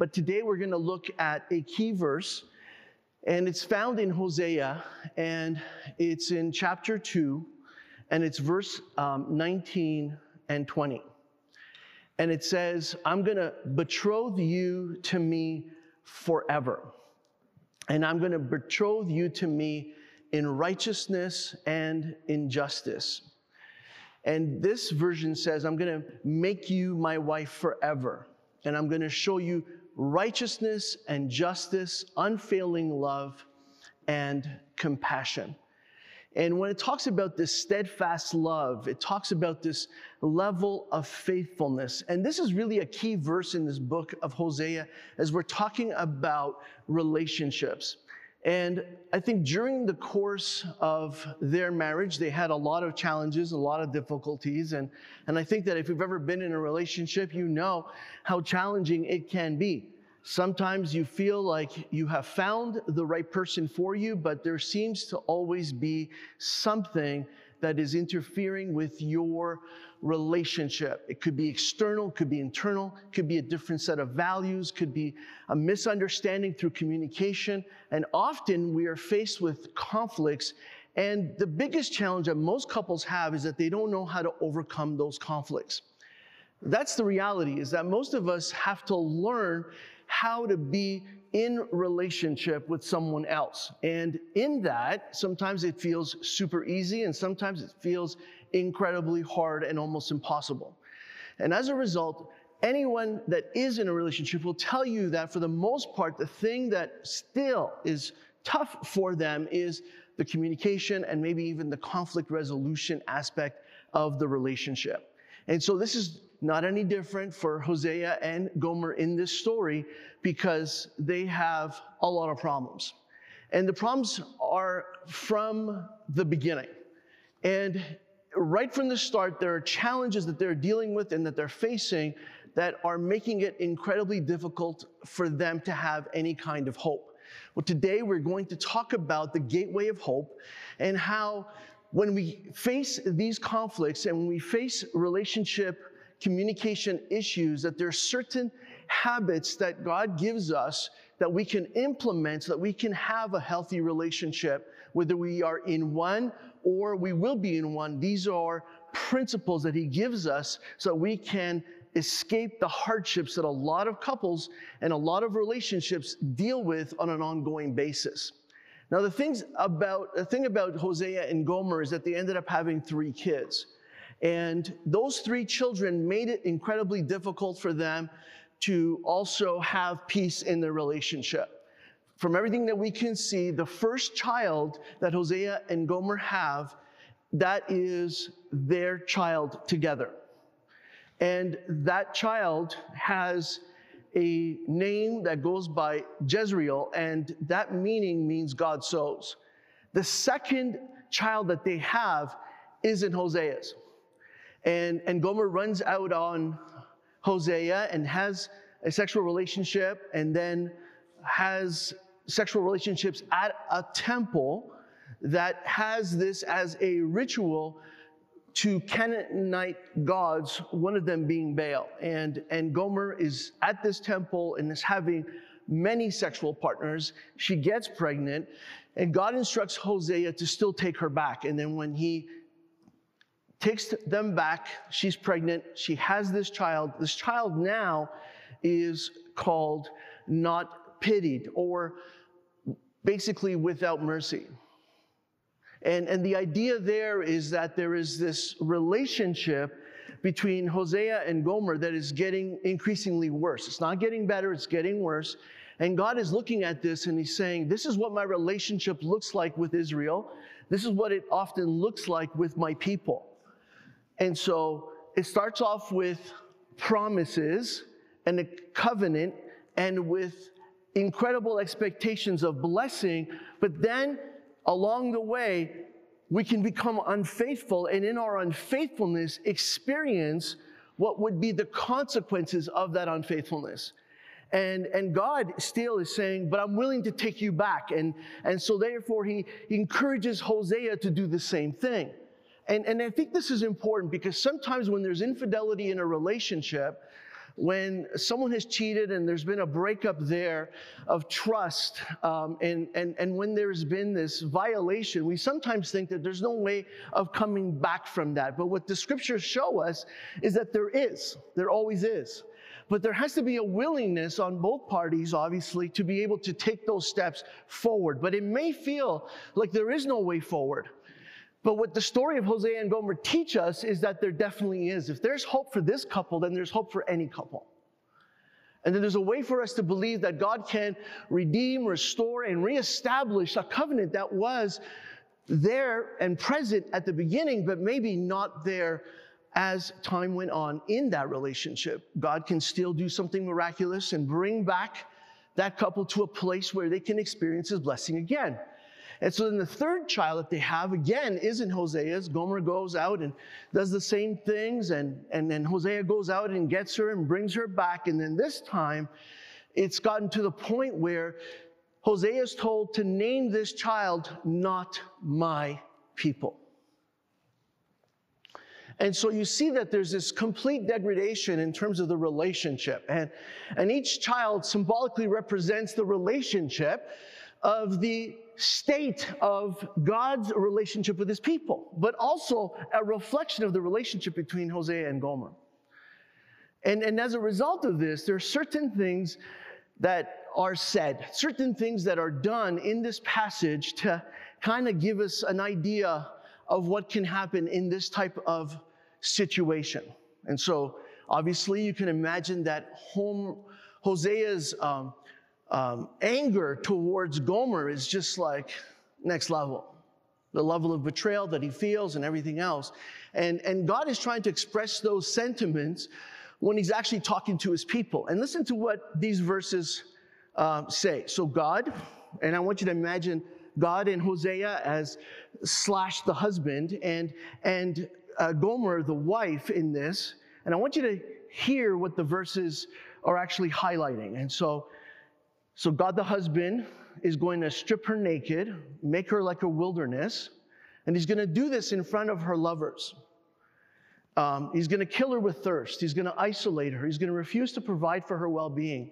But today we're going to look at a key verse, and it's found in Hosea, and it's in chapter 2, and it's verse um, 19 and 20. And it says, I'm going to betroth you to me forever. And I'm going to betroth you to me in righteousness and in justice. And this version says, I'm going to make you my wife forever. And I'm going to show you righteousness and justice, unfailing love, and compassion. And when it talks about this steadfast love, it talks about this level of faithfulness. And this is really a key verse in this book of Hosea as we're talking about relationships. And I think during the course of their marriage, they had a lot of challenges, a lot of difficulties. And, and I think that if you've ever been in a relationship, you know how challenging it can be. Sometimes you feel like you have found the right person for you, but there seems to always be something that is interfering with your relationship. It could be external, could be internal, could be a different set of values, could be a misunderstanding through communication. And often we are faced with conflicts. And the biggest challenge that most couples have is that they don't know how to overcome those conflicts. That's the reality, is that most of us have to learn how to be in relationship with someone else. And in that, sometimes it feels super easy and sometimes it feels incredibly hard and almost impossible. And as a result, anyone that is in a relationship will tell you that for the most part, the thing that still is tough for them is the communication and maybe even the conflict resolution aspect of the relationship. And so this is not any different for Hosea and Gomer in this story because they have a lot of problems. And the problems are from the beginning. And right from the start, there are challenges that they're dealing with and that they're facing that are making it incredibly difficult for them to have any kind of hope. Well, today we're going to talk about the gateway of hope and how when we face these conflicts and when we face relationship communication issues, that there are certain habits that God gives us that we can implement so that we can have a healthy relationship, whether we are in one or we will be in one. These are principles that He gives us so that we can escape the hardships that a lot of couples and a lot of relationships deal with on an ongoing basis. Now, the things about the thing about Hosea and Gomer is that they ended up having three kids. And those three children made it incredibly difficult for them to also have peace in their relationship. From everything that we can see, the first child that Hosea and Gomer have, that is their child together. And that child has a name that goes by Jezreel, and that meaning means God sows. The second child that they have is in Hosea's. And, and Gomer runs out on Hosea and has a sexual relationship and then has sexual relationships at a temple that has this as a ritual to Canaanite gods, one of them being Baal. And, and Gomer is at this temple and is having many sexual partners. She gets pregnant, and God instructs Hosea to still take her back. And then when he takes them back. She's pregnant. She has this child. This child now is called not pitied or basically without mercy. And, and the idea there is that there is this relationship between Hosea and Gomer that is getting increasingly worse. It's not getting better, it's getting worse. And God is looking at this and He's saying, This is what my relationship looks like with Israel. This is what it often looks like with my people. And so it starts off with promises, and a covenant and with incredible expectations of blessing, but then along the way, we can become unfaithful and in our unfaithfulness experience what would be the consequences of that unfaithfulness. And, and God still is saying, but I'm willing to take you back. And, and so therefore he, he encourages Hosea to do the same thing. And, and I think this is important because sometimes when there's infidelity in a relationship, when someone has cheated and there's been a breakup there of trust, um, and, and, and when there's been this violation, we sometimes think that there's no way of coming back from that. But what the scriptures show us is that there is, there always is. But there has to be a willingness on both parties, obviously, to be able to take those steps forward. But it may feel like there is no way forward. But what the story of Hosea and Gomer teach us is that there definitely is. If there's hope for this couple, then there's hope for any couple. And then there's a way for us to believe that God can redeem, restore, and reestablish a covenant that was there and present at the beginning, but maybe not there as time went on in that relationship. God can still do something miraculous and bring back that couple to a place where they can experience His blessing again. And so then the third child that they have, again, isn't Hosea's. Gomer goes out and does the same things, and, and then Hosea goes out and gets her and brings her back. And then this time, it's gotten to the point where Hosea is told to name this child not my people. And so you see that there's this complete degradation in terms of the relationship. And, and each child symbolically represents the relationship of the state of God's relationship with his people, but also a reflection of the relationship between Hosea and Gomer. And, and as a result of this, there are certain things that are said, certain things that are done in this passage to kind of give us an idea of what can happen in this type of situation. And so, obviously, you can imagine that home, Hosea's um, um, anger towards Gomer is just like next level. The level of betrayal that he feels and everything else. And, and God is trying to express those sentiments when he's actually talking to his people. And listen to what these verses uh, say. So, God, and I want you to imagine God and Hosea as slash the husband and, and uh, Gomer the wife in this. And I want you to hear what the verses are actually highlighting. And so, so God the husband is going to strip her naked, make her like a wilderness, and he's going to do this in front of her lovers. Um, he's going to kill her with thirst. He's going to isolate her. He's going to refuse to provide for her well being.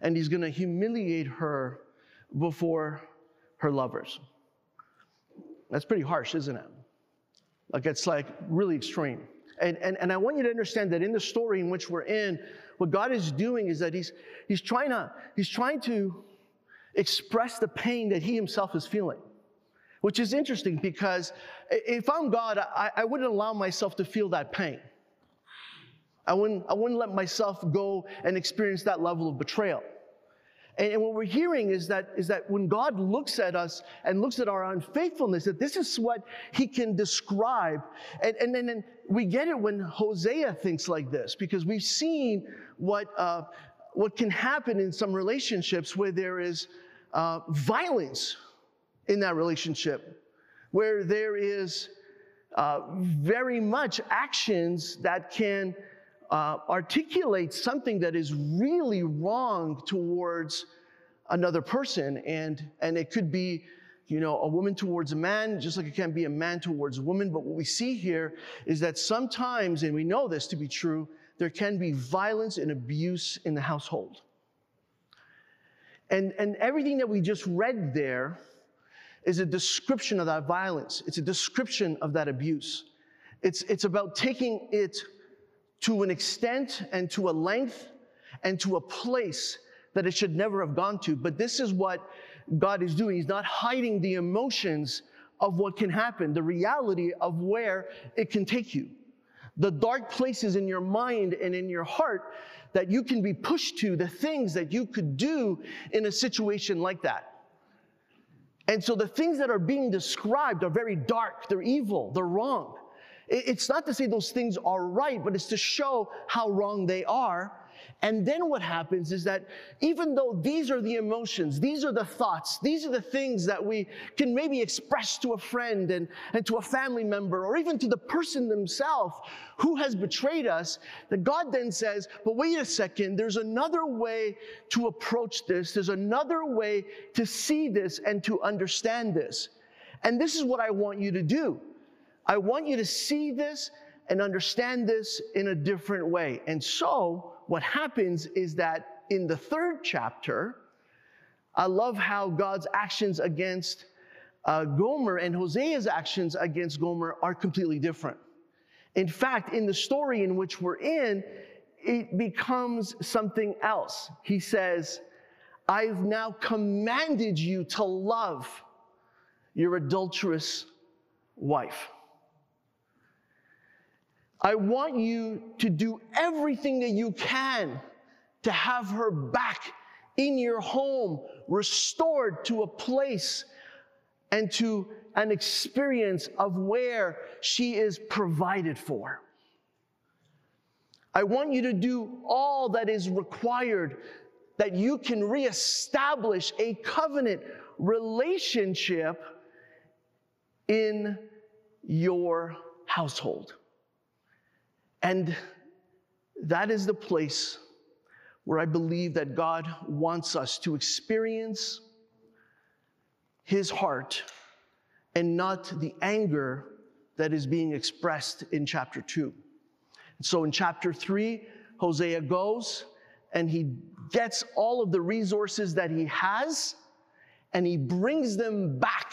And he's going to humiliate her before her lovers. That's pretty harsh, isn't it? Like, it's like really extreme. And, and, and I want you to understand that in the story in which we're in, what God is doing is that He's, he's, trying, to, he's trying to express the pain that He Himself is feeling. Which is interesting because if I'm God, I, I wouldn't allow myself to feel that pain. I wouldn't, I wouldn't let myself go and experience that level of betrayal. And, and, what we're hearing is that, is that when God looks at us and looks at our unfaithfulness, that this is what he can describe. And, and and we get it when Hosea thinks like this, because we've seen what, uh, what can happen in some relationships where there is uh, violence in that relationship, where there is uh, very much actions that can uh, articulate something that is really wrong towards another person. And, and it could be, you know, a woman towards a man, just like it can be a man towards a woman. But what we see here is that sometimes, and we know this to be true, there can be violence and abuse in the household. And, and everything that we just read there is a description of that violence. It's a description of that abuse. It's, it's about taking it to an extent and to a length and to a place that it should never have gone to. But this is what God is doing. He's not hiding the emotions of what can happen, the reality of where it can take you, the dark places in your mind and in your heart that you can be pushed to, the things that you could do in a situation like that. And so the things that are being described are very dark, they're evil, they're wrong. It's not to say those things are right, but it's to show how wrong they are. And then what happens is that even though these are the emotions, these are the thoughts, these are the things that we can maybe express to a friend and, and to a family member or even to the person themselves who has betrayed us, that God then says, but wait a second, there's another way to approach this, there's another way to see this and to understand this. And this is what I want you to do. I want you to see this and understand this in a different way. And so, what happens is that in the third chapter, I love how God's actions against uh, Gomer and Hosea's actions against Gomer are completely different. In fact, in the story in which we're in, it becomes something else. He says, I've now commanded you to love your adulterous wife. I want you to do everything that you can to have her back in your home, restored to a place and to an experience of where she is provided for. I want you to do all that is required that you can reestablish a covenant relationship in your household. And that is the place where I believe that God wants us to experience His heart and not the anger that is being expressed in chapter 2. So in chapter 3, Hosea goes and he gets all of the resources that he has and he brings them back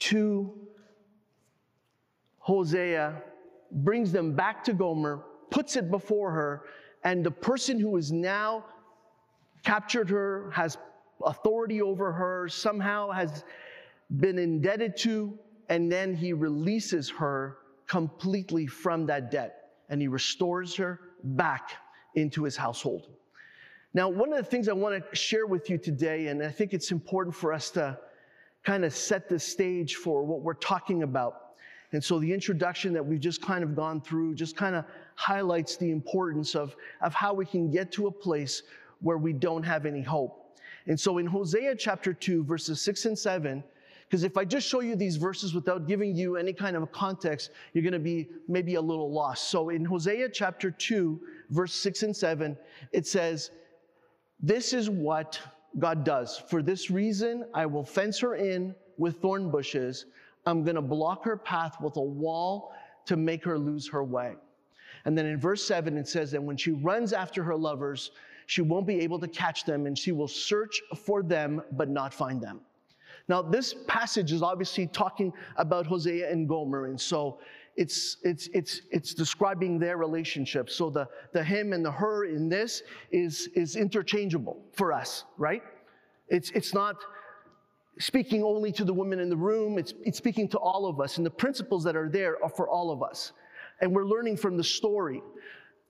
to Hosea brings them back to Gomer, puts it before her, and the person who is now captured her, has authority over her, somehow has been indebted to, and then he releases her completely from that debt and he restores her back into his household. Now, one of the things I want to share with you today, and I think it's important for us to kind of set the stage for what we're talking about, and so the introduction that we've just kind of gone through just kind of highlights the importance of, of how we can get to a place where we don't have any hope. And so in Hosea chapter 2, verses 6 and 7, because if I just show you these verses without giving you any kind of context, you're going to be maybe a little lost. So in Hosea chapter 2, verse 6 and 7, it says, This is what God does. For this reason, I will fence her in with thorn bushes. I'm going to block her path with a wall to make her lose her way. And then in verse 7, it says that when she runs after her lovers, she won't be able to catch them and she will search for them but not find them. Now, this passage is obviously talking about Hosea and Gomer, and so it's, it's, it's, it's describing their relationship. So the, the him and the her in this is, is interchangeable for us, right? It's, it's not speaking only to the women in the room, it's, it's speaking to all of us. And the principles that are there are for all of us. And we're learning from the story.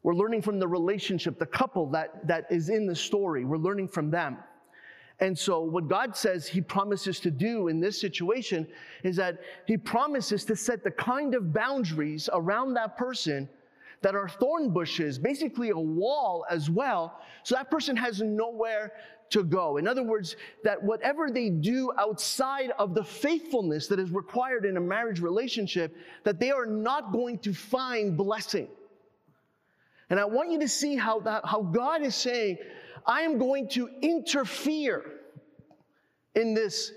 We're learning from the relationship, the couple that, that is in the story. We're learning from them. And so, what God says He promises to do in this situation is that He promises to set the kind of boundaries around that person that are thorn bushes, basically a wall as well, so that person has nowhere to go. In other words, that whatever they do outside of the faithfulness that is required in a marriage relationship, that they are not going to find blessing. And I want you to see how, that, how God is saying, I am going to interfere in this.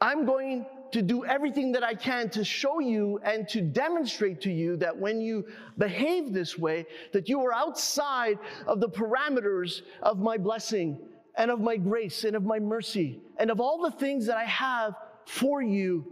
I'm going to do everything that I can to show you and to demonstrate to you that when you behave this way, that you are outside of the parameters of my blessing and of my grace and of my mercy and of all the things that I have for you,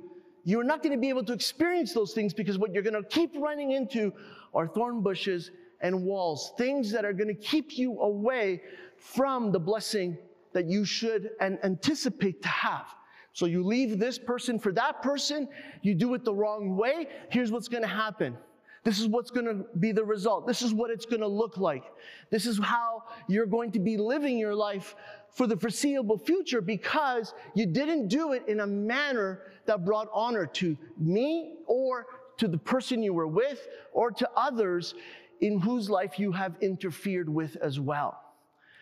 you're not going to be able to experience those things because what you're going to keep running into are thorn bushes and walls, things that are going to keep you away from the blessing that you should and anticipate to have. So you leave this person for that person, you do it the wrong way, here's what's going to happen this is what's going to be the result. This is what it's going to look like. This is how you're going to be living your life for the foreseeable future because you didn't do it in a manner that brought honor to me or to the person you were with or to others in whose life you have interfered with as well.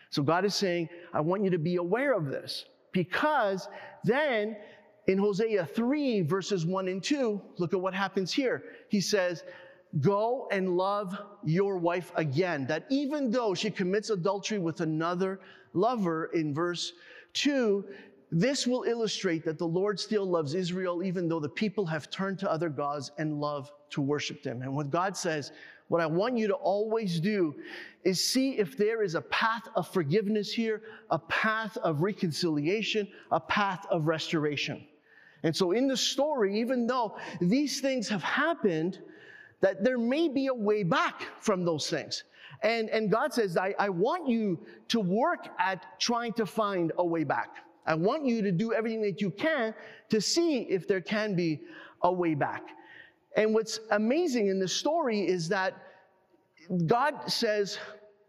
So God is saying, I want you to be aware of this because then in Hosea 3, verses 1 and 2, look at what happens here. He says, Go and love your wife again. That even though she commits adultery with another lover in verse 2, this will illustrate that the Lord still loves Israel, even though the people have turned to other gods and love to worship them. And what God says, what I want you to always do is see if there is a path of forgiveness here, a path of reconciliation, a path of restoration. And so in the story, even though these things have happened, that there may be a way back from those things. And, and God says, I, I want you to work at trying to find a way back. I want you to do everything that you can to see if there can be a way back. And what's amazing in the story is that God says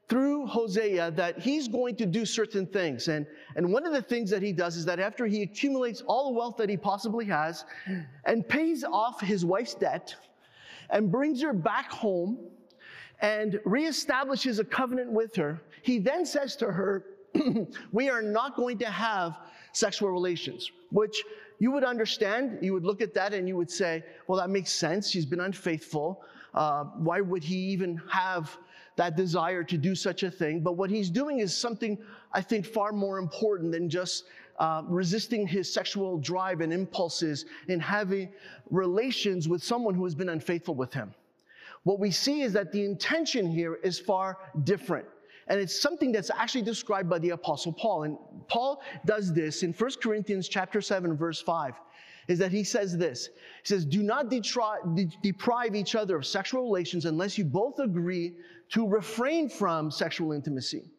through Hosea that he's going to do certain things. And, and one of the things that he does is that after he accumulates all the wealth that he possibly has and pays off his wife's debt and brings her back home and reestablishes a covenant with her, he then says to her, We are not going to have sexual relations, which you would understand. You would look at that and you would say, Well, that makes sense. She's been unfaithful. Uh, why would he even have that desire to do such a thing? But what he's doing is something I think far more important than just uh, resisting his sexual drive and impulses in having relations with someone who has been unfaithful with him. What we see is that the intention here is far different. And it's something that's actually described by the apostle Paul. And Paul does this in 1 Corinthians chapter 7 verse 5 is that he says this. He says, Do not deprive each other of sexual relations unless you both agree to refrain from sexual intimacy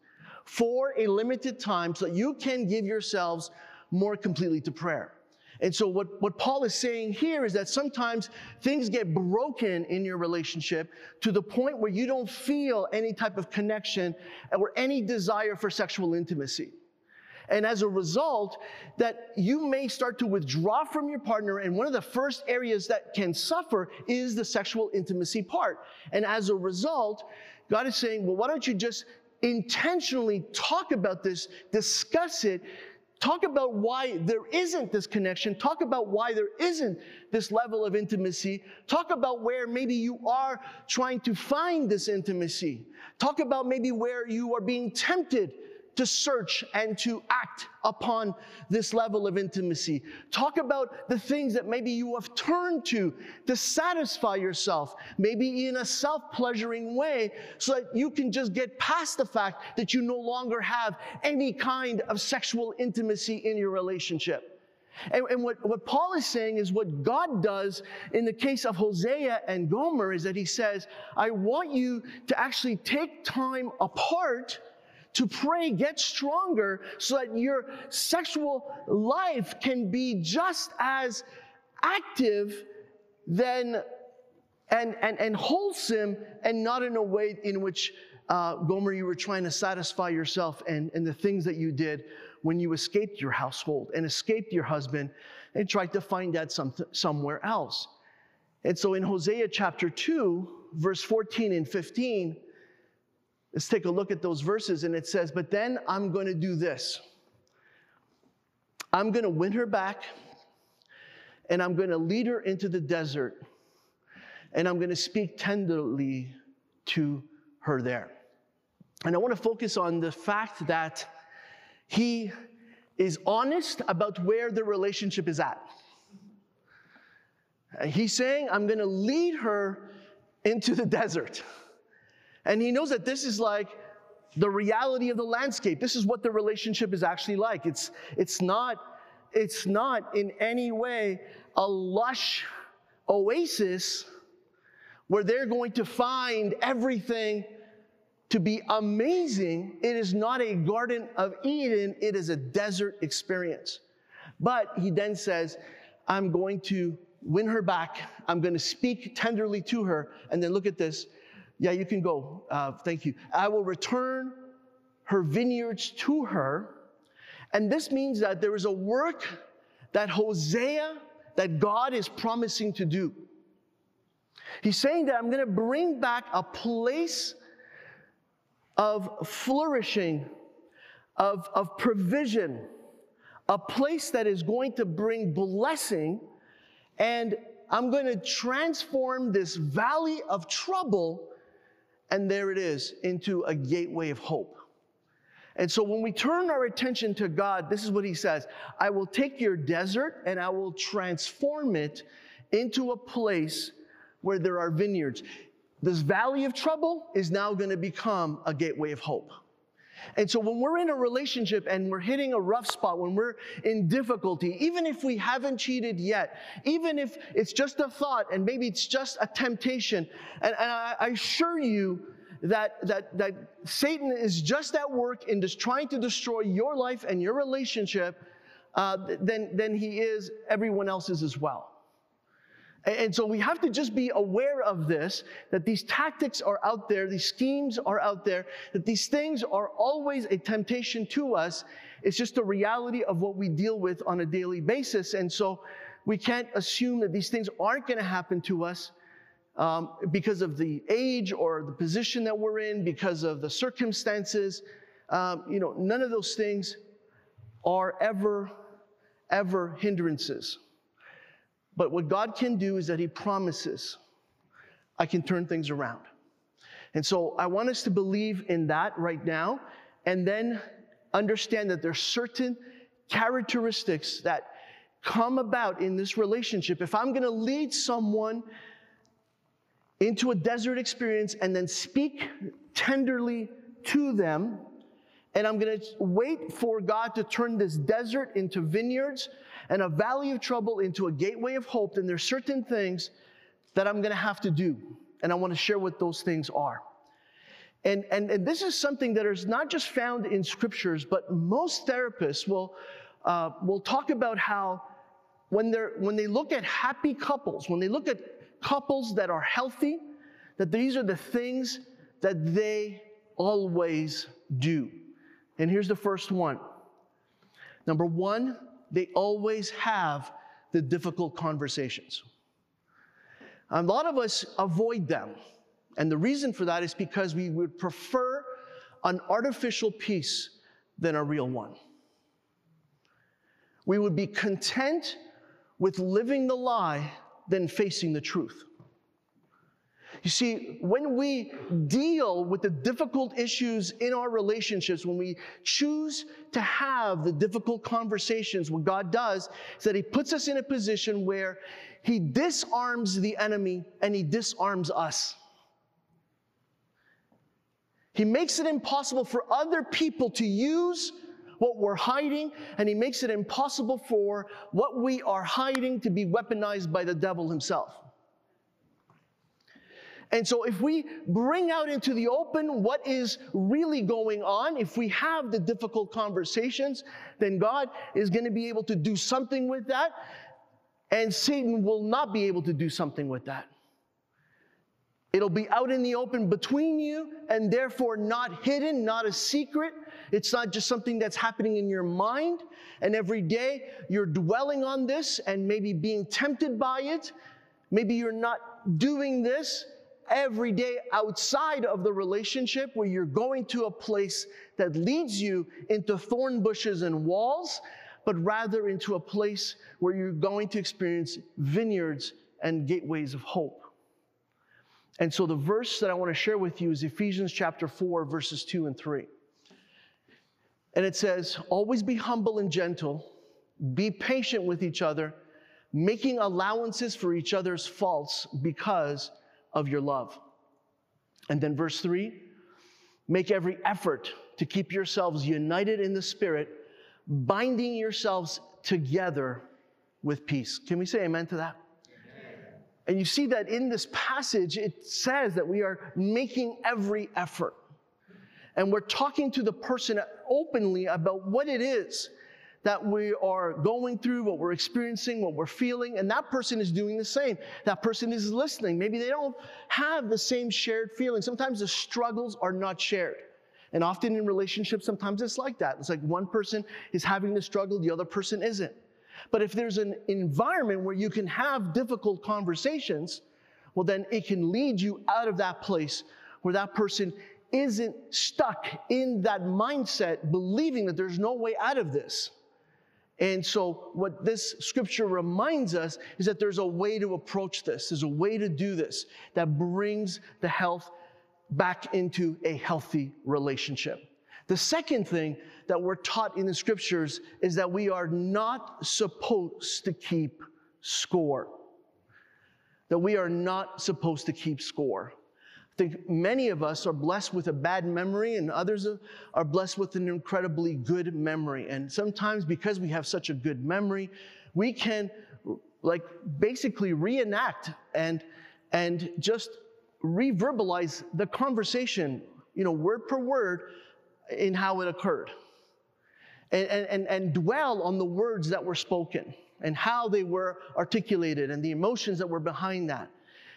for a limited time so that you can give yourselves more completely to prayer. And so, what, what Paul is saying here is that sometimes things get broken in your relationship to the point where you don't feel any type of connection or any desire for sexual intimacy. And as a result, that you may start to withdraw from your partner. And one of the first areas that can suffer is the sexual intimacy part. And as a result, God is saying, well, why don't you just intentionally talk about this, discuss it, talk about why there isn't this connection, talk about why there isn't this level of intimacy, talk about where maybe you are trying to find this intimacy, talk about maybe where you are being tempted to search and to act upon this level of intimacy. Talk about the things that maybe you have turned to to satisfy yourself, maybe in a self pleasuring way, so that you can just get past the fact that you no longer have any kind of sexual intimacy in your relationship. And, and, what, what Paul is saying is what God does in the case of Hosea and Gomer is that he says, I want you to actually take time apart to pray, get stronger so that your sexual life can be just as active than and, and, and wholesome and not in a way in which uh, Gomer, you were trying to satisfy yourself and, and the things that you did when you escaped your household and escaped your husband and tried to find that some, somewhere else. And so in Hosea chapter 2, verse 14 and 15, Let's take a look at those verses, and it says, But then I'm going to do this. I'm going to win her back, and I'm going to lead her into the desert, and I'm going to speak tenderly to her there. And I want to focus on the fact that he is honest about where the relationship is at. He's saying, I'm going to lead her into the desert. And he knows that this is like the reality of the landscape. This is what the relationship is actually like. It's, it's, not, it's not in any way a lush oasis where they're going to find everything to be amazing. It is not a Garden of Eden, it is a desert experience. But he then says, I'm going to win her back. I'm going to speak tenderly to her. And then look at this. Yeah, you can go. Uh, thank you. I will return her vineyards to her. And this means that there is a work that Hosea, that God is promising to do. He's saying that I'm going to bring back a place of flourishing, of, of provision, a place that is going to bring blessing, and I'm going to transform this valley of trouble, and there it is, into a gateway of hope. And so when we turn our attention to God, this is what he says I will take your desert and I will transform it into a place where there are vineyards. This valley of trouble is now going to become a gateway of hope. And so when we're in a relationship and we're hitting a rough spot, when we're in difficulty, even if we haven't cheated yet, even if it's just a thought and maybe it's just a temptation, and, and I, I assure you that, that, that Satan is just at work in just trying to destroy your life and your relationship, uh, than, than he is everyone else's as well. And so we have to just be aware of this that these tactics are out there, these schemes are out there, that these things are always a temptation to us. It's just a reality of what we deal with on a daily basis. And so we can't assume that these things aren't going to happen to us um, because of the age or the position that we're in, because of the circumstances. Um, you know, none of those things are ever, ever hindrances. But what God can do is that He promises, I can turn things around. And so I want us to believe in that right now and then understand that there's certain characteristics that come about in this relationship. If I'm going to lead someone into a desert experience and then speak tenderly to them, and I'm going to wait for God to turn this desert into vineyards and a valley of trouble into a gateway of hope, then there's certain things that I'm going to have to do. And I want to share what those things are. And, and, and this is something that is not just found in scriptures, but most therapists will, uh, will talk about how when, they're, when they look at happy couples, when they look at couples that are healthy, that these are the things that they always do. And here's the first one. Number one, they always have the difficult conversations. A lot of us avoid them. And the reason for that is because we would prefer an artificial peace than a real one. We would be content with living the lie than facing the truth. You see, when we deal with the difficult issues in our relationships, when we choose to have the difficult conversations, what God does is that He puts us in a position where He disarms the enemy and He disarms us. He makes it impossible for other people to use what we're hiding, and He makes it impossible for what we are hiding to be weaponized by the devil himself. And so, if we bring out into the open what is really going on, if we have the difficult conversations, then God is going to be able to do something with that, and Satan will not be able to do something with that. It'll be out in the open between you, and therefore not hidden, not a secret. It's not just something that's happening in your mind, and every day you're dwelling on this and maybe being tempted by it. Maybe you're not doing this, every day outside of the relationship where you're going to a place that leads you into thorn bushes and walls, but rather into a place where you're going to experience vineyards and gateways of hope. And so the verse that I want to share with you is Ephesians chapter 4, verses 2 and 3. And it says, Always be humble and gentle, be patient with each other, making allowances for each other's faults because of your love. And then verse 3 make every effort to keep yourselves united in the Spirit, binding yourselves together with peace. Can we say amen to that? Amen. And you see that in this passage, it says that we are making every effort. And we're talking to the person openly about what it is that we are going through, what we're experiencing, what we're feeling, and that person is doing the same. That person is listening. Maybe they don't have the same shared feeling. Sometimes the struggles are not shared. And often in relationships, sometimes it's like that. It's like one person is having the struggle, the other person isn't. But if there's an environment where you can have difficult conversations, well, then it can lead you out of that place where that person isn't stuck in that mindset, believing that there's no way out of this. And so, what this scripture reminds us is that there's a way to approach this, there's a way to do this that brings the health back into a healthy relationship. The second thing that we're taught in the scriptures is that we are not supposed to keep score. That we are not supposed to keep score. I think many of us are blessed with a bad memory, and others are blessed with an incredibly good memory. And sometimes, because we have such a good memory, we can like basically reenact and and just reverbalize the conversation, you know, word per word, in how it occurred. And, and, and dwell on the words that were spoken and how they were articulated and the emotions that were behind that.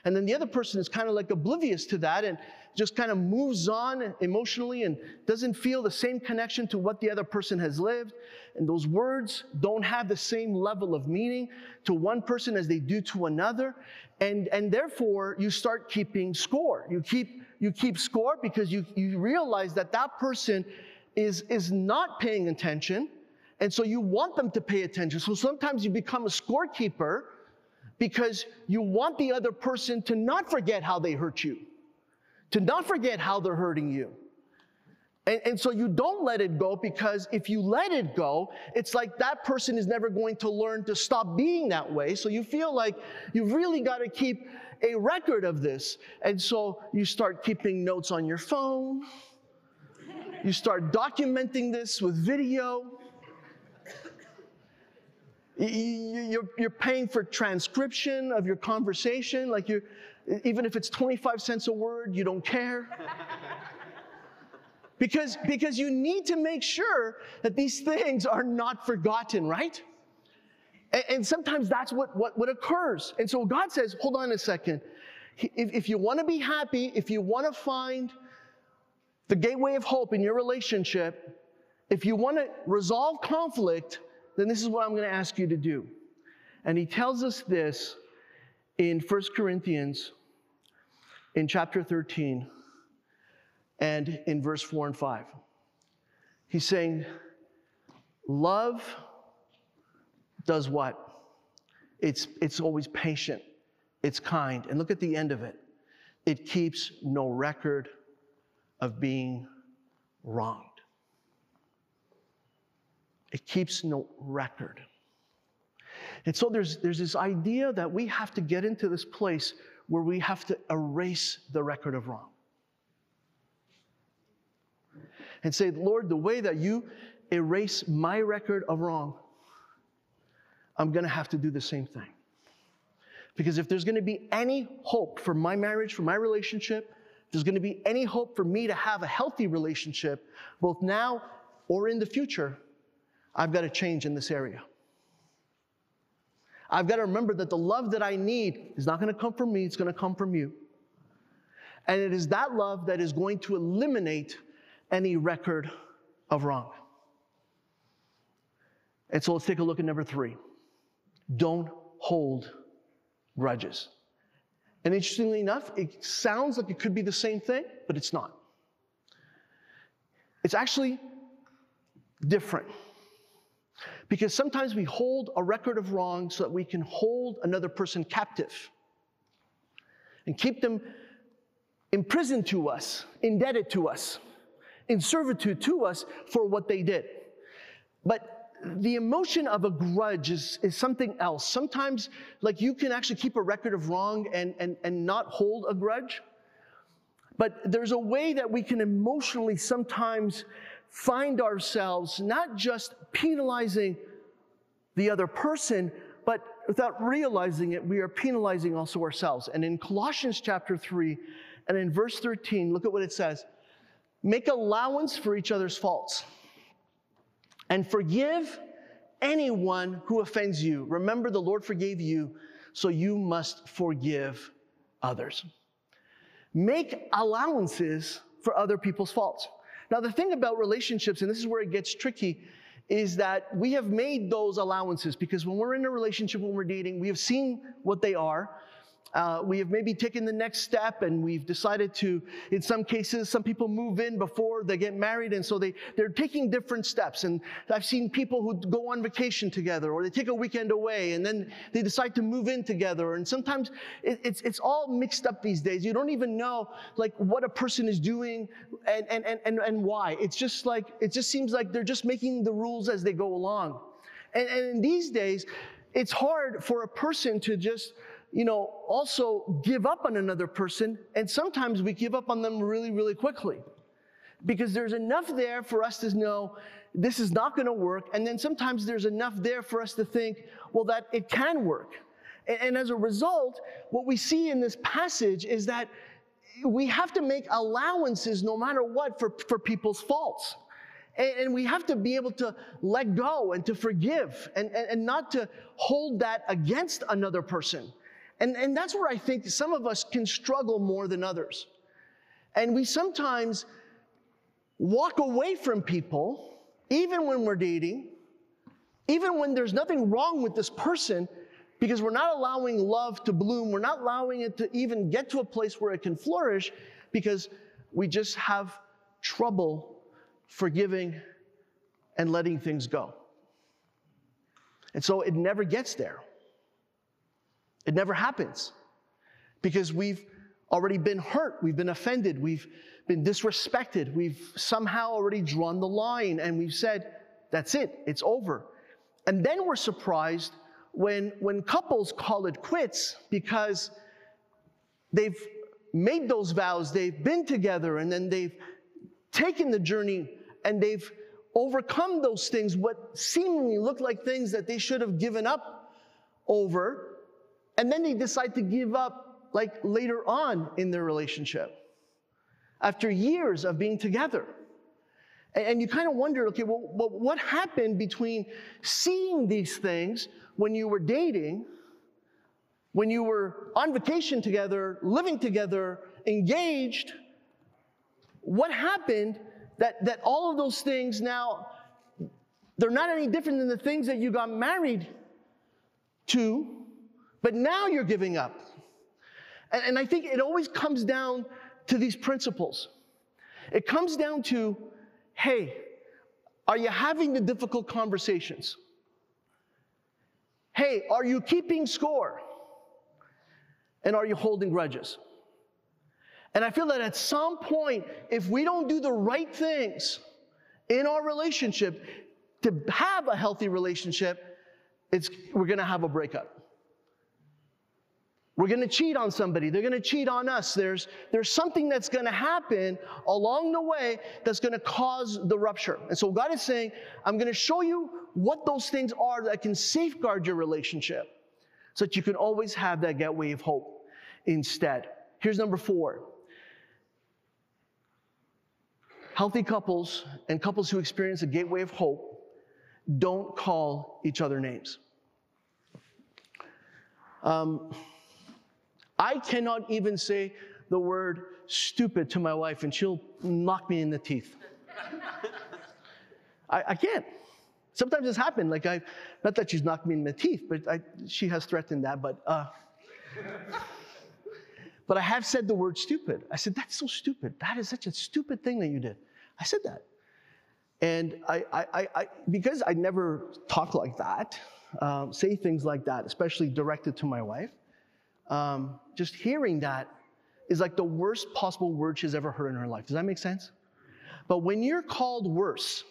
And then the other person is kind of like oblivious to that and just kind of moves on emotionally and doesn't feel the same connection to what the other person has lived. And those words don't have the same level of meaning to one person as they do to another. And, and therefore, you start keeping score. You keep, you keep score because you, you realize that that person is, is not paying attention. And so you want them to pay attention. So sometimes you become a scorekeeper because you want the other person to not forget how they hurt you, to not forget how they're hurting you. And, and, so you don't let it go because if you let it go, it's like that person is never going to learn to stop being that way. So you feel like you've really got to keep a record of this. And so you start keeping notes on your phone, you start documenting this with video. You're, you're paying for transcription of your conversation, like you, even if it's 25 cents a word, you don't care. because, because you need to make sure that these things are not forgotten, right? And, and sometimes that's what, what, what occurs. And so God says, hold on a second. If, if you want to be happy, if you want to find the gateway of hope in your relationship, if you want to resolve conflict, then this is what I'm going to ask you to do. And he tells us this in 1 Corinthians in chapter 13 and in verse 4 and 5. He's saying, Love does what? It's, it's always patient, it's kind. And look at the end of it it keeps no record of being wrong. It keeps no record. And so there's, there's this idea that we have to get into this place where we have to erase the record of wrong. And say, Lord, the way that you erase my record of wrong, I'm going to have to do the same thing. Because if there's going to be any hope for my marriage, for my relationship, there's going to be any hope for me to have a healthy relationship, both now or in the future, I've got to change in this area. I've got to remember that the love that I need is not going to come from me, it's going to come from you. And it is that love that is going to eliminate any record of wrong. And so let's take a look at number three don't hold grudges. And interestingly enough, it sounds like it could be the same thing, but it's not. It's actually different. Because sometimes we hold a record of wrong so that we can hold another person captive and keep them imprisoned to us, indebted to us, in servitude to us for what they did. But the emotion of a grudge is, is something else. Sometimes, like you can actually keep a record of wrong and, and, and not hold a grudge. But there's a way that we can emotionally sometimes find ourselves not just penalizing the other person, but without realizing it, we are penalizing also ourselves. And in Colossians chapter 3 and in verse 13, look at what it says Make allowance for each other's faults and forgive anyone who offends you. Remember, the Lord forgave you, so you must forgive others. Make allowances for other people's faults. Now, the thing about relationships, and this is where it gets tricky, is that we have made those allowances because when we're in a relationship, when we're dating, we have seen what they are. Uh, we have maybe taken the next step and we've decided to, in some cases, some people move in before they get married and so they, they're taking different steps. And I've seen people who go on vacation together or they take a weekend away and then they decide to move in together. And sometimes it, it's, it's all mixed up these days. You don't even know like what a person is doing and, and, and, and, and why. It's just like, it just seems like they're just making the rules as they go along. And, and in these days, it's hard for a person to just you know, also give up on another person, and sometimes we give up on them really, really quickly. Because there's enough there for us to know this is not going to work, and then sometimes there's enough there for us to think, well, that it can work. And, and as a result, what we see in this passage is that we have to make allowances no matter what for, for people's faults. And, and, we have to be able to let go and to forgive and, and, and not to hold that against another person. And, and that's where I think some of us can struggle more than others. And we sometimes walk away from people, even when we're dating, even when there's nothing wrong with this person, because we're not allowing love to bloom. We're not allowing it to even get to a place where it can flourish because we just have trouble forgiving and letting things go. And so it never gets there. It never happens because we've already been hurt, we've been offended, we've been disrespected, we've somehow already drawn the line and we've said, that's it, it's over. And then we're surprised when, when couples call it quits because they've made those vows, they've been together, and then they've taken the journey and they've overcome those things, what seemingly look like things that they should have given up over. And then they decide to give up like later on in their relationship after years of being together. And you kind of wonder, okay, well, what happened between seeing these things when you were dating, when you were on vacation together, living together, engaged? What happened that, that all of those things now, they're not any different than the things that you got married to but now you're giving up. And, and I think it always comes down to these principles. It comes down to hey, are you having the difficult conversations? Hey, are you keeping score? And are you holding grudges? And I feel that at some point, if we don't do the right things in our relationship to have a healthy relationship, it's, we're gonna have a breakup. We're going to cheat on somebody. They're going to cheat on us. There's, there's something that's going to happen along the way that's going to cause the rupture. And so God is saying, I'm going to show you what those things are that can safeguard your relationship so that you can always have that gateway of hope instead. Here's number four. Healthy couples and couples who experience a gateway of hope don't call each other names. Um, I cannot even say the word stupid to my wife and she'll knock me in the teeth. I, I, can't. Sometimes it's happened. Like I, not that she's knocked me in the teeth, but I, she has threatened that. But, uh, but I have said the word stupid. I said that's so stupid. That is such a stupid thing that you did. I said that, and I, I, I because I never talk like that, um, say things like that, especially directed to my wife um, just hearing that is like the worst possible word she's ever heard in her life. Does that make sense? But when you're called worse,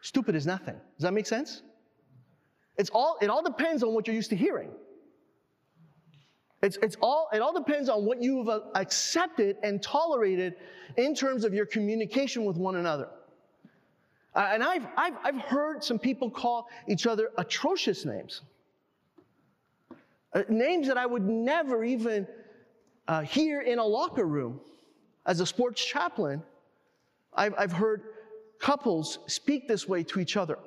stupid is nothing. Does that make sense? It's all, it all depends on what you're used to hearing. It's, it's all, it all depends on what you've accepted and tolerated in terms of your communication with one another. Uh, and I've, I've, I've heard some people call each other atrocious names. Uh, names that I would never even uh, hear in a locker room. As a sports chaplain, I've, I've heard couples speak this way to each other.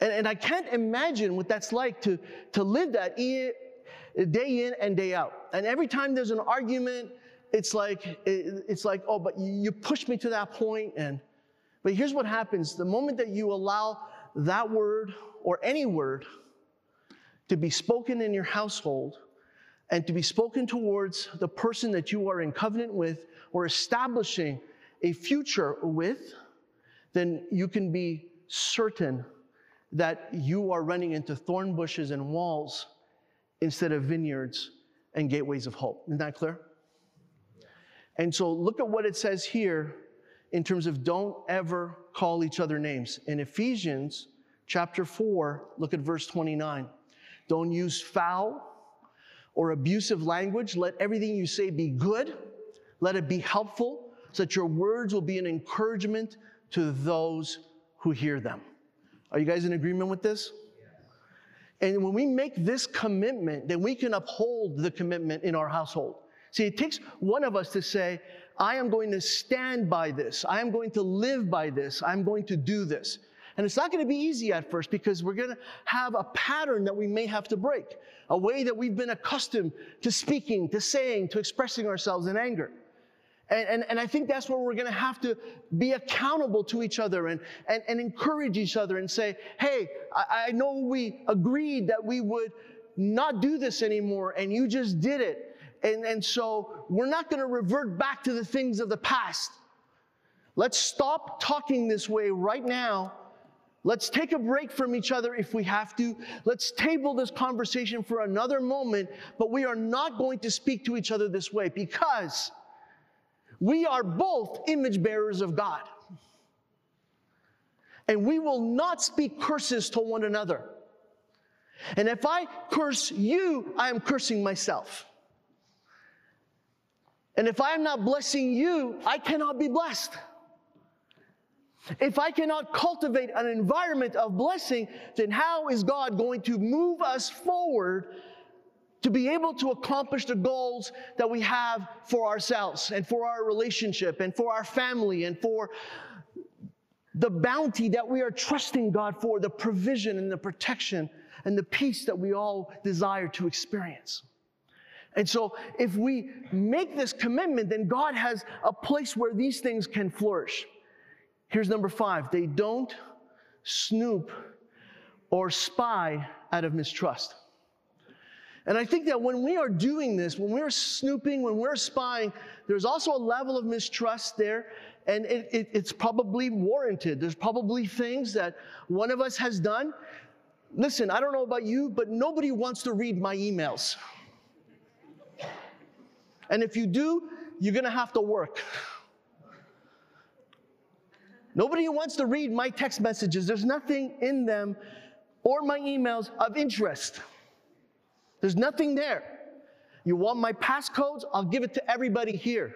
And, and I can't imagine what that's like to, to live that day in and day out. And every time there's an argument, it's like, it's like, oh, but you pushed me to that point. And, but here's what happens the moment that you allow that word or any word to be spoken in your household, and to be spoken towards the person that you are in covenant with or establishing a future with, then you can be certain that you are running into thorn bushes and walls instead of vineyards and gateways of hope. Isn't that clear? And so look at what it says here in terms of don't ever call each other names. In Ephesians chapter 4, look at verse 29. Don't use foul or abusive language. Let everything you say be good. Let it be helpful so that your words will be an encouragement to those who hear them. Are you guys in agreement with this? And when we make this commitment, then we can uphold the commitment in our household. See, it takes one of us to say, I am going to stand by this. I am going to live by this. I'm going to do this. And it's not going to be easy at first because we're going to have a pattern that we may have to break, a way that we've been accustomed to speaking, to saying, to expressing ourselves in anger. And, and, and I think that's where we're going to have to be accountable to each other and, and, and encourage each other and say, hey, I, I know we agreed that we would not do this anymore, and you just did it. And, and so we're not going to revert back to the things of the past. Let's stop talking this way right now. Let's take a break from each other if we have to. Let's table this conversation for another moment, but we are not going to speak to each other this way because we are both image bearers of God. And we will not speak curses to one another. And if I curse you, I am cursing myself. And if I am not blessing you, I cannot be blessed. If I cannot cultivate an environment of blessing, then how is God going to move us forward to be able to accomplish the goals that we have for ourselves and for our relationship and for our family and for the bounty that we are trusting God for, the provision and the protection and the peace that we all desire to experience? And so, if we make this commitment, then God has a place where these things can flourish. Here's number five they don't snoop or spy out of mistrust. And I think that when we are doing this, when we're snooping, when we're spying, there's also a level of mistrust there, and it, it, it's probably warranted. There's probably things that one of us has done. Listen, I don't know about you, but nobody wants to read my emails. And if you do, you're gonna have to work. Nobody wants to read my text messages. There's nothing in them or my emails of interest. There's nothing there. You want my passcodes? I'll give it to everybody here.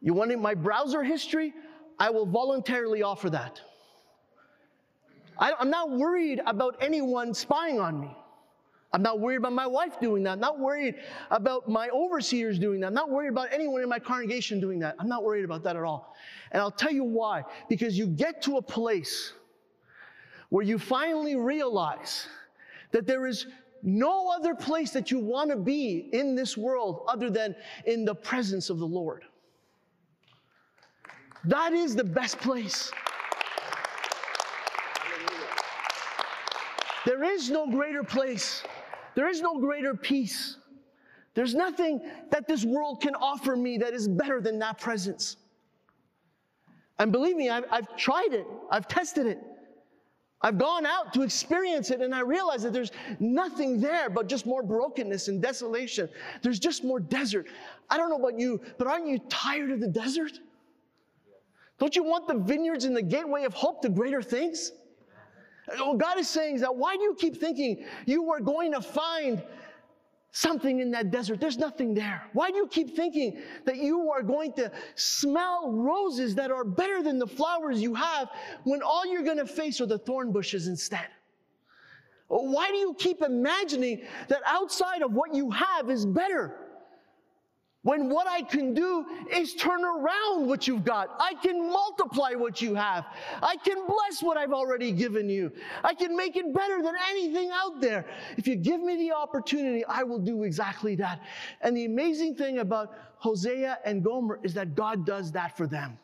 You want my browser history? I will voluntarily offer that. I, am not worried about anyone spying on me. I'm not worried about my wife doing that. I'm not worried about my overseers doing that. I'm not worried about anyone in my congregation doing that. I'm not worried about that at all. And I'll tell you why. Because you get to a place where you finally realize that there is no other place that you want to be in this world other than in the presence of the Lord. That is the best place. There is no greater place. There is no greater peace. There's nothing that this world can offer me that is better than that presence. And believe me, I've, I've tried it, I've tested it. I've gone out to experience it and I realize that there's nothing there but just more brokenness and desolation. There's just more desert. I don't know about you, but aren't you tired of the desert? Don't you want the vineyards and the gateway of hope to greater things? What God is saying is that why do you keep thinking you are going to find something in that desert. There's nothing there. Why do you keep thinking that you are going to smell roses that are better than the flowers you have when all you're going to face are the thorn bushes instead? Why do you keep imagining that outside of what you have is better? When what I can do is turn around what you've got. I can multiply what you have. I can bless what I've already given you. I can make it better than anything out there. If you give me the opportunity, I will do exactly that. And the amazing thing about Hosea and Gomer is that God does that for them.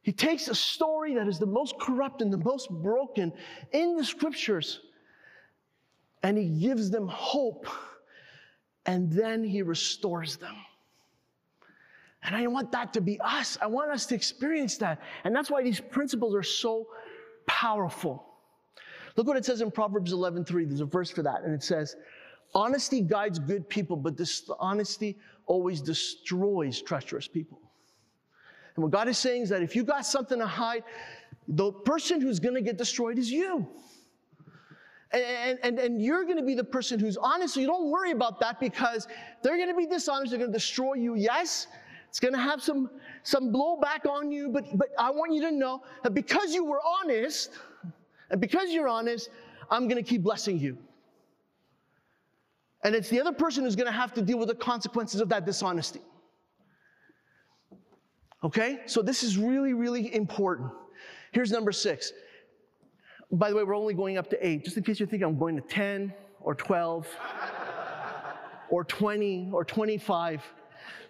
He takes a story that is the most corrupt and the most broken in the scriptures and he gives them hope, and then he restores them. And I want that to be us. I want us to experience that. And that's why these principles are so powerful. Look what it says in Proverbs 11:3. There's a verse for that, and it says, "Honesty guides good people, but dishonesty always destroys treacherous people." And what God is saying is that if you got something to hide, the person who's going to get destroyed is you. And, and, and you're going to be the person who's honest, so you don't worry about that because they're going to be dishonest, they're going to destroy you, yes. It's going to have some, some blowback on you, but, but I want you to know that because you were honest, and because you're honest, I'm going to keep blessing you. And it's the other person who's going to have to deal with the consequences of that dishonesty. Okay? So this is really, really important. Here's number six. By the way, we're only going up to eight, just in case you think I'm going to 10 or 12 or 20 or 25.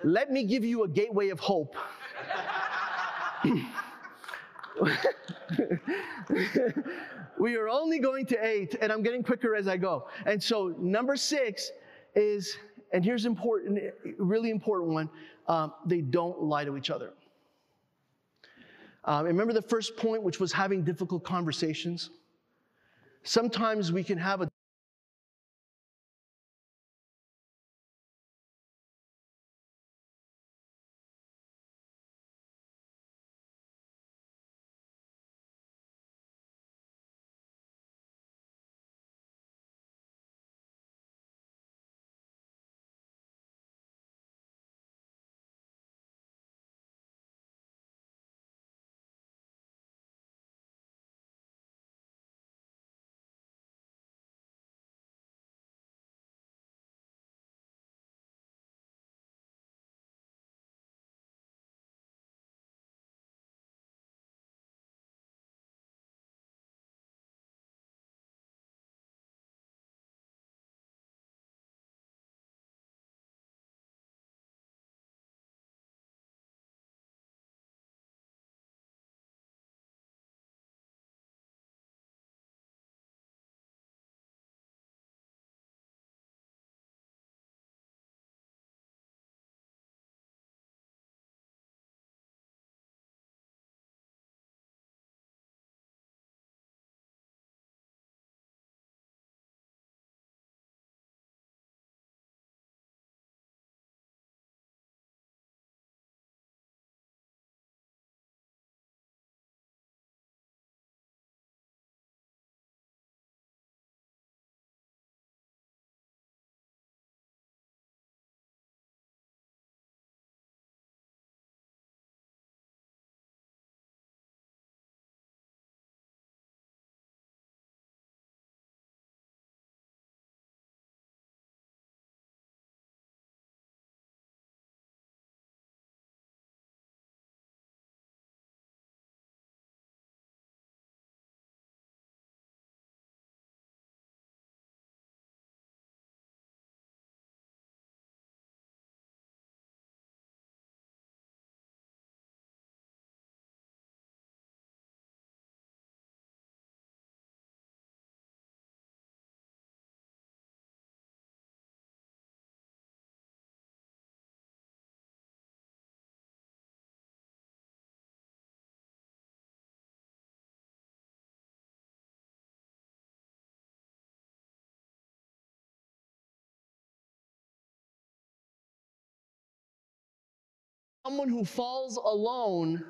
Let me give you a gateway of hope. we are only going to eight, and I'm getting quicker as I go. And so, number six is, and here's important, really important one: um, they don't lie to each other. Um, remember the first point, which was having difficult conversations? Sometimes we can have a someone who falls alone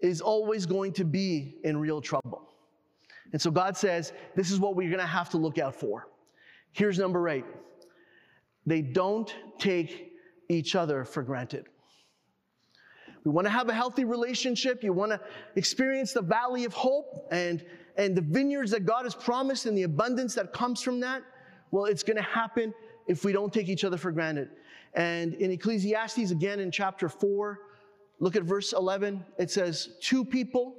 is always going to be in real trouble. And so God says, this is what we're going to have to look out for. Here's number eight they don't take each other for granted. We want to have a healthy relationship. You want to experience the valley of hope and, and the vineyards that God has promised and the abundance that comes from that. Well, it's going to happen if we don't take each other for granted. And in Ecclesiastes, again in chapter 4, look at verse 11. It says, Two people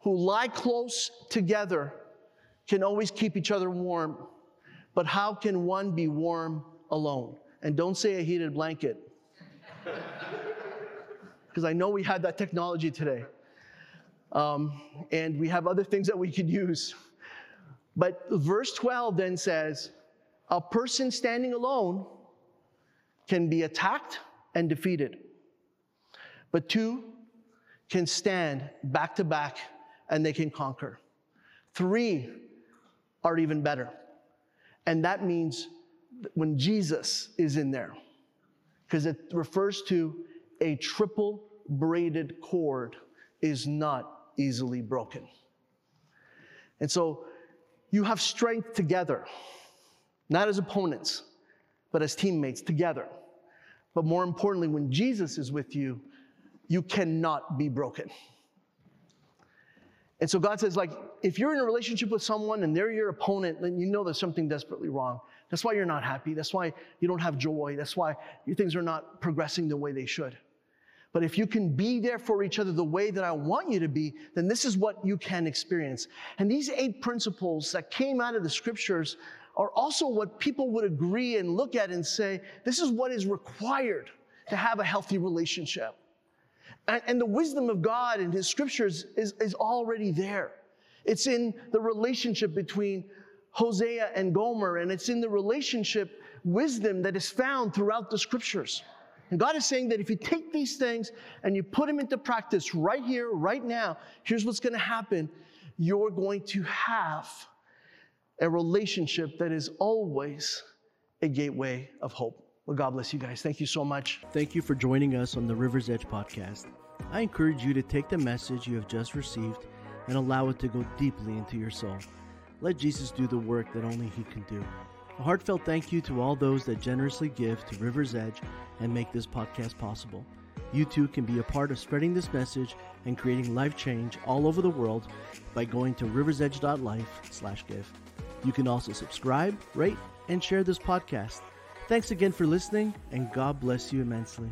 who lie close together can always keep each other warm, but how can one be warm alone? And don't say a heated blanket, because I know we have that technology today. Um, and we have other things that we could use. But verse 12 then says, a person standing alone can be attacked and defeated, but two can stand back to back and they can conquer. Three are even better. And that means when Jesus is in there, because it refers to a triple braided cord is not easily broken. And so you have strength together, not as opponents, but as teammates together. But more importantly, when Jesus is with you, you cannot be broken. And so God says, like, if you're in a relationship with someone and they're your opponent, then you know there's something desperately wrong. That's why you're not happy. That's why you don't have joy. That's why your things are not progressing the way they should. But if you can be there for each other the way that I want you to be, then this is what you can experience. And these eight principles that came out of the scriptures are also what people would agree and look at and say, this is what is required to have a healthy relationship. And, and the wisdom of God and His scriptures is, is already there. It's in the relationship between Hosea and Gomer, and it's in the relationship wisdom that is found throughout the scriptures. And God is saying that if you take these things and you put them into practice right here, right now, here's what's going to happen. You're going to have a relationship that is always a gateway of hope. Well, God bless you guys. Thank you so much. Thank you for joining us on the River's Edge podcast. I encourage you to take the message you have just received and allow it to go deeply into your soul. Let Jesus do the work that only He can do. A heartfelt thank you to all those that generously give to River's Edge and make this podcast possible. You too can be a part of spreading this message and creating life change all over the world by going to riversedge.life/give. You can also subscribe, rate, and share this podcast. Thanks again for listening, and God bless you immensely.